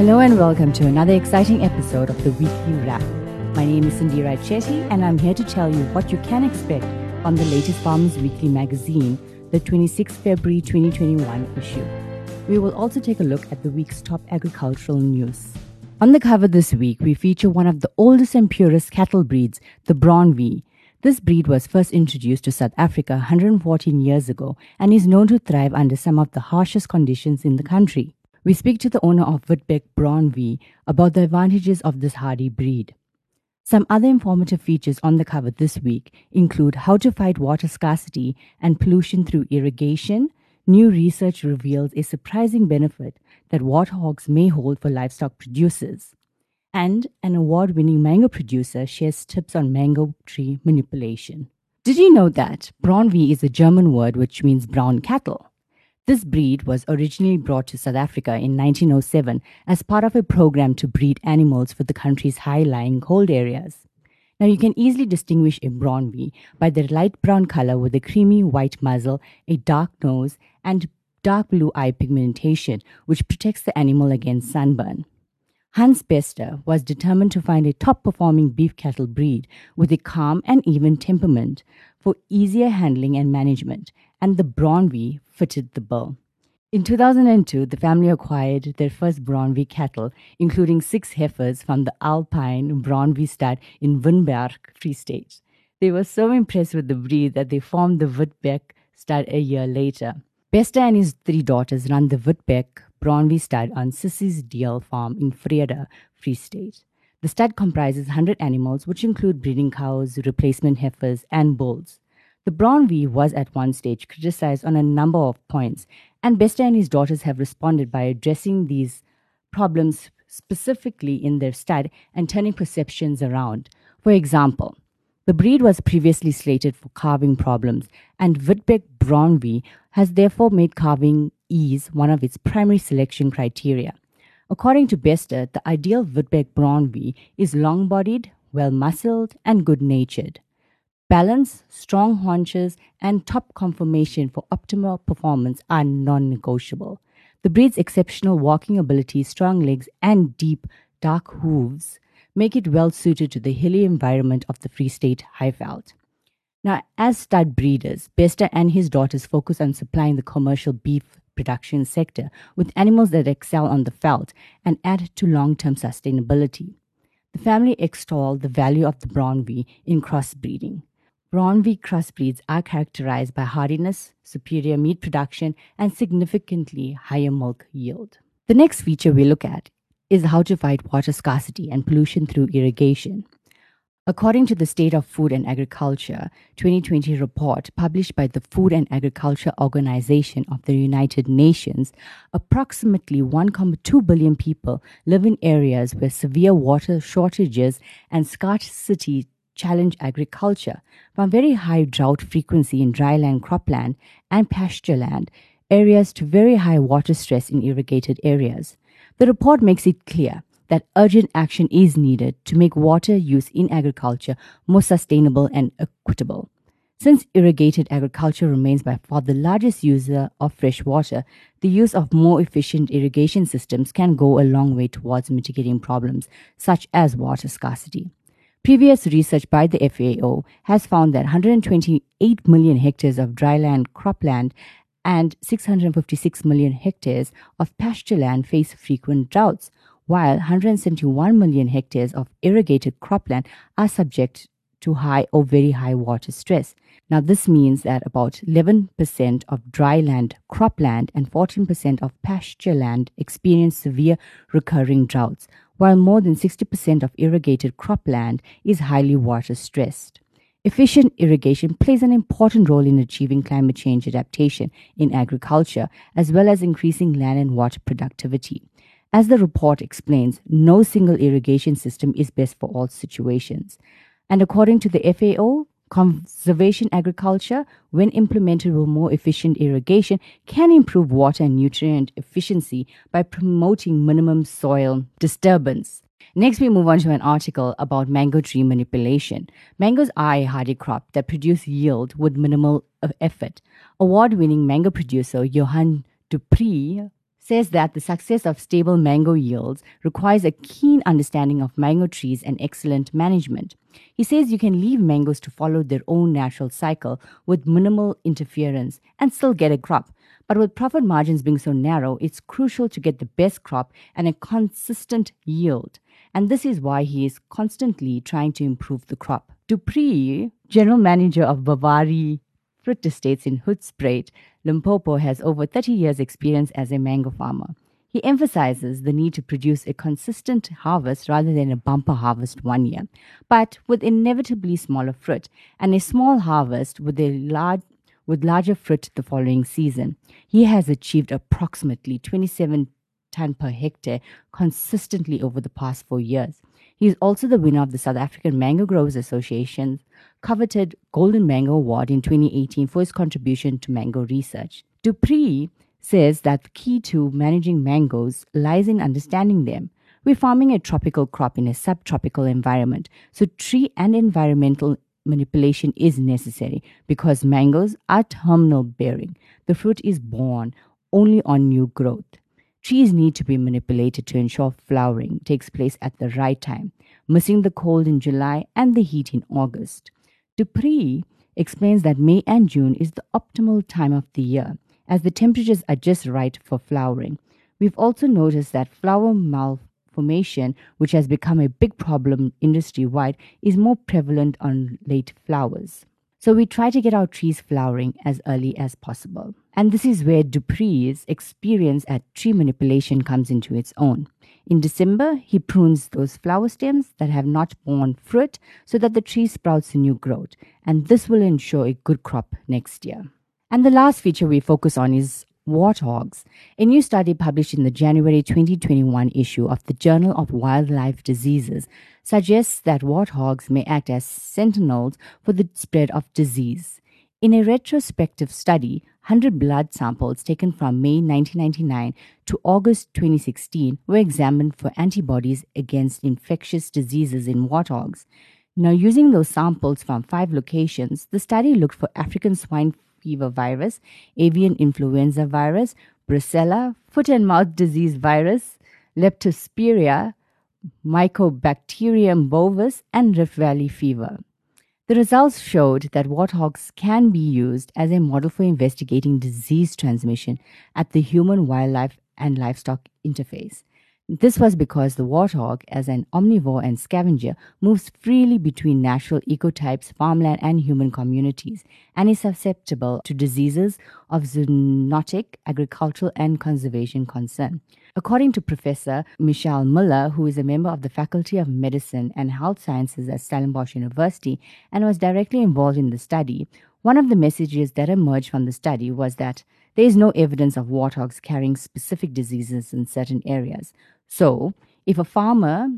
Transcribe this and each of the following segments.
Hello and welcome to another exciting episode of the Weekly Wrap. My name is Sindira Chetty and I'm here to tell you what you can expect on the latest Farmers Weekly magazine, the 26th February 2021 issue. We will also take a look at the week's top agricultural news. On the cover this week, we feature one of the oldest and purest cattle breeds, the Braunvieh. This breed was first introduced to South Africa 114 years ago and is known to thrive under some of the harshest conditions in the country. We speak to the owner of Witbek Braunvieh about the advantages of this hardy breed. Some other informative features on the cover this week include how to fight water scarcity and pollution through irrigation, New research reveals a surprising benefit that warthogs may hold for livestock producers. And an award winning mango producer shares tips on mango tree manipulation. Did you know that Braunvieh is a German word which means brown cattle? This breed was originally brought to South Africa in 1907 as part of a program to breed animals for the country's high lying cold areas. Now you can easily distinguish a Braunvieh by their light brown color with a creamy white muzzle, a dark nose, and dark blue eye pigmentation, which protects the animal against sunburn. Hans Bester was determined to find a top performing beef cattle breed with a calm and even temperament for easier handling and management, and the Braunvieh fitted the bill. In 2002, the family acquired their first Braunvieh cattle, including six heifers from the Alpine Braunvieh stud in Winburg, Free State. They were so impressed with the breed that they formed the Witbek stud a year later. Bester and his three daughters run the Witbek Braunvieh stud on Sissy's Deal farm in Vrede, Free State. The stud comprises 100 animals, which include breeding cows, replacement heifers, and bulls. The Braunvieh was at one stage criticized on a number of points, and Bester and his daughters have responded by addressing these problems specifically in their stud and turning perceptions around. For example, the breed was previously slated for calving problems, and Witbek Braunvieh has therefore made calving ease one of its primary selection criteria. According to Bester, the ideal Witbek Braunvieh is long bodied, well muscled, and good natured. Balance, strong haunches, and top conformation for optimal performance are non negotiable. The breed's exceptional walking ability, strong legs, and deep, dark hooves make it well suited to the hilly environment of the Free State Highveld. Now, as stud breeders, Bester and his daughters focus on supplying the commercial beef production sector with animals that excel on the veld and add to long term sustainability. The family extol the value of the Braunvieh in crossbreeding. Braunvieh crossbreeds are characterized by hardiness, superior meat production, and significantly higher milk yield. The next feature we look at is how to fight water scarcity and pollution through irrigation. According to the State of Food and Agriculture 2020 report published by the Food and Agriculture Organization of the United Nations, approximately 1.2 billion people live in areas where severe water shortages and scarcity challenge agriculture, from very high drought frequency in dryland cropland and pasture land areas to very high water stress in irrigated areas. The report makes it clear that urgent action is needed to make water use in agriculture more sustainable and equitable. Since irrigated agriculture remains by far the largest user of fresh water, the use of more efficient irrigation systems can go a long way towards mitigating problems such as water scarcity. Previous research by the FAO has found that 128 million hectares of dryland cropland and 656 million hectares of pasture land face frequent droughts, while 171 million hectares of irrigated cropland are subject to high or very high water stress. Now, this means that about 11% of dryland cropland and 14% of pasture land experience severe recurring droughts, while more than 60% of irrigated cropland is highly water stressed. Efficient irrigation plays an important role in achieving climate change adaptation in agriculture, as well as increasing land and water productivity. As the report explains, no single irrigation system is best for all situations. And according to the FAO, Conservation agriculture, when implemented with more efficient irrigation, can improve water and nutrient efficiency by promoting minimum soil disturbance. Next, we move on to an article about mango tree manipulation. Mangoes are a hardy crop that produce yield with minimal effort. Award winning mango producer Johan du Preez says that the success of stable mango yields requires a keen understanding of mango trees and excellent management. He says you can leave mangoes to follow their own natural cycle with minimal interference and still get a crop. But with profit margins being so narrow, it's crucial to get the best crop and a consistent yield. And this is why he is constantly trying to improve the crop. du Preez, general manager of Bavaria Fruit Estates in Hoedspruit, Limpopo, has over 30 years' experience as a mango farmer. He emphasizes the need to produce a consistent harvest rather than a bumper harvest one year, but with inevitably smaller fruit, and a small harvest with a large with larger fruit the following season. He has achieved approximately 27 ton per hectare consistently over the past four years. He is also the winner of the South African Mango Growers Association's coveted Golden Mango Award in 2018 for his contribution to mango research. du Preez says that the key to managing mangoes lies in understanding them. We're farming a tropical crop in a subtropical environment, so tree and environmental manipulation is necessary because mangoes are terminal bearing. The fruit is born only on new growth. Trees need to be manipulated to ensure flowering takes place at the right time, missing the cold in July and the heat in August. du Preez explains that May and June is the optimal time of the year as the temperatures are just right for flowering. We've also noticed that flower malformation, which has become a big problem industry wide, is more prevalent on late flowers. So we try to get our trees flowering as early as possible. And this is where du Preez's experience at tree manipulation comes into its own. In December, he prunes those flower stems that have not borne fruit so that the tree sprouts a new growth. And this will ensure a good crop next year. And the last feature we focus on is warthogs. A new study published in the January 2021 issue of the Journal of Wildlife Diseases suggests that warthogs may act as sentinels for the spread of disease. In a retrospective study, 100 blood samples taken from May 1999 to August 2016 were examined for antibodies against infectious diseases in warthogs. Now, using those samples from five locations, the study looked for African swine fever virus, avian influenza virus, brucella, foot and mouth disease virus, leptospira, Mycobacterium bovis, and Rift Valley fever. The results showed that warthogs can be used as a model for investigating disease transmission at the human wildlife and livestock interface. This was because the warthog, as an omnivore and scavenger, moves freely between natural ecotypes, farmland, and human communities, and is susceptible to diseases of zoonotic, agricultural, and conservation concern. According to Professor Michelle Muller, who is a member of the Faculty of Medicine and Health Sciences at Stellenbosch University and was directly involved in the study, one of the messages that emerged from the study was that there is no evidence of warthogs carrying specific diseases in certain areas. So, if a farmer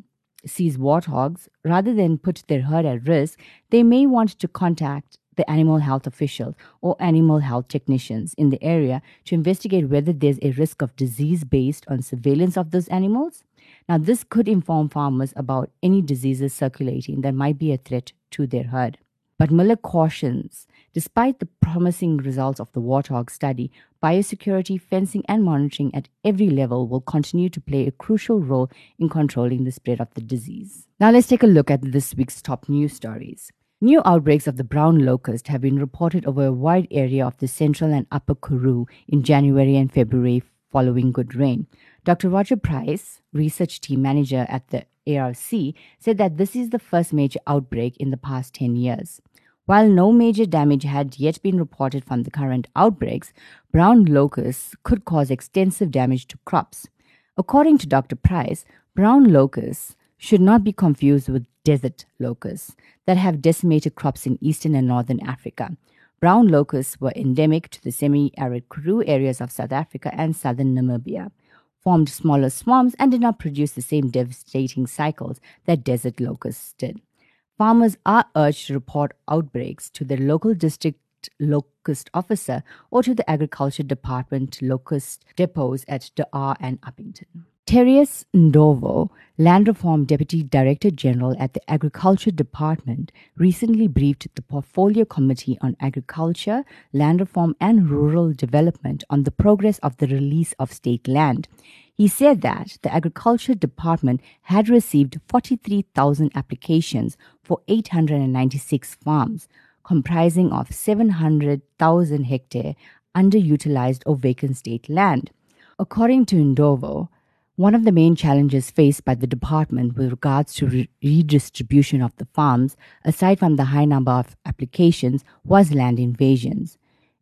sees warthogs, rather than put their herd at risk, they may want to contact the animal health officials or animal health technicians in the area to investigate whether there's a risk of disease based on surveillance of those animals. Now, this could inform farmers about any diseases circulating that might be a threat to their herd. But Muller cautions despite the promising results of the warthog study, biosecurity, fencing, and monitoring at every level will continue to play a crucial role in controlling the spread of the disease. Now, let's take a look at this week's top news stories. New outbreaks of the brown locust have been reported over a wide area of the central and upper Karoo in January and February following good rain. Dr. Roger Price, research team manager at the ARC, said that this is the first major outbreak in the past 10 years. While no major damage had yet been reported from the current outbreaks, brown locusts could cause extensive damage to crops. According to Dr. Price, brown locusts should not be confused with desert locusts that have decimated crops in eastern and northern Africa. Brown locusts were endemic to the semi arid Karoo areas of South Africa and southern Namibia, formed smaller swarms, and did not produce the same devastating cycles that desert locusts did. Farmers are urged to report outbreaks to their local district locust officer or to the agriculture department locust depots at De Aar and Upington. Terries Ndove, Land Reform Deputy Director General at the Agriculture Department, recently briefed the Portfolio Committee on Agriculture, Land Reform and Rural Development on the progress of the release of state land. He said that the Agriculture Department had received 43,000 applications for 896 farms, comprising of 700,000 hectare underutilized or vacant state land. According to Ndove, one of the main challenges faced by the department with regards to re- redistribution of the farms, aside from the high number of applications, was land invasions.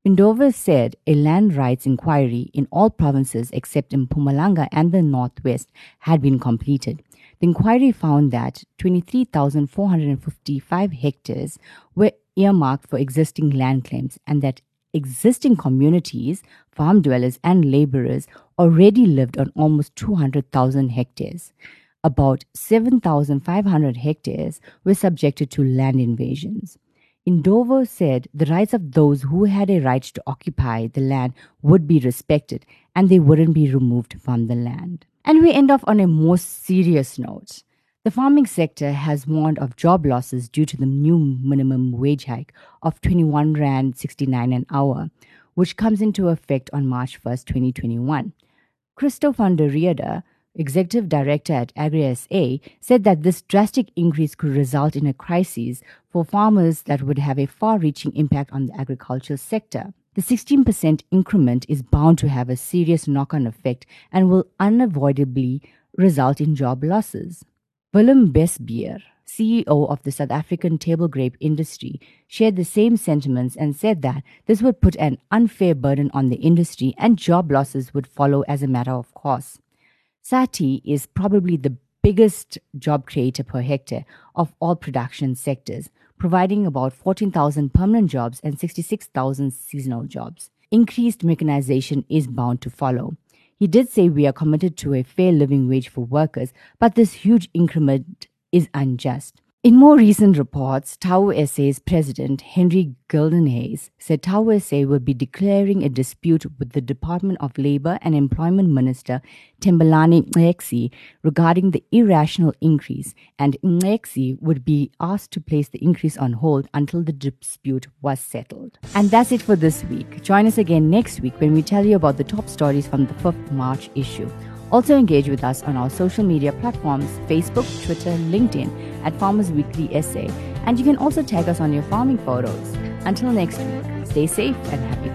Ndove said a land rights inquiry in all provinces except in Mpumalanga and the Northwest had been completed. The inquiry found that 23,455 hectares were earmarked for existing land claims and that existing communities, farm dwellers, and laborers already lived on almost 200,000 hectares. About 7,500 hectares were subjected to land invasions. Ndove said the rights of those who had a right to occupy the land would be respected and they wouldn't be removed from the land. And we end off on a more serious note. The farming sector has warned of job losses due to the new minimum wage hike of 21 Rand 69 an hour, which comes into effect on March 1st, 2021. Christo van der Rheede, executive director at AgriSA, said that this drastic increase could result in a crisis for farmers that would have a far reaching impact on the agricultural sector. The 16% increment is bound to have a serious knock on effect and will unavoidably result in job losses. Willem Bestbier, CEO of the South African table grape industry, shared the same sentiments and said that this would put an unfair burden on the industry and job losses would follow as a matter of course. SATI is probably the biggest job creator per hectare of all production sectors, providing about 14,000 permanent jobs and 66,000 seasonal jobs. Increased mechanization is bound to follow. He did say we are committed to a fair living wage for workers, but this huge increment is unjust. In more recent reports, Tau SA's president, Henry Gildenhuys, said Tau SA will be declaring a dispute with the Department of Labour and Employment Minister, Thembelani Nxesi, regarding the irrational increase, and Nxesi would be asked to place the increase on hold until the dispute was settled. And that's it for this week. Join us again next week when we tell you about the top stories from the 5th March issue. Also engage with us on our social media platforms Facebook, Twitter, LinkedIn at Farmers Weekly SA, and you can also tag us on your farming photos. Until next week, stay safe and happy.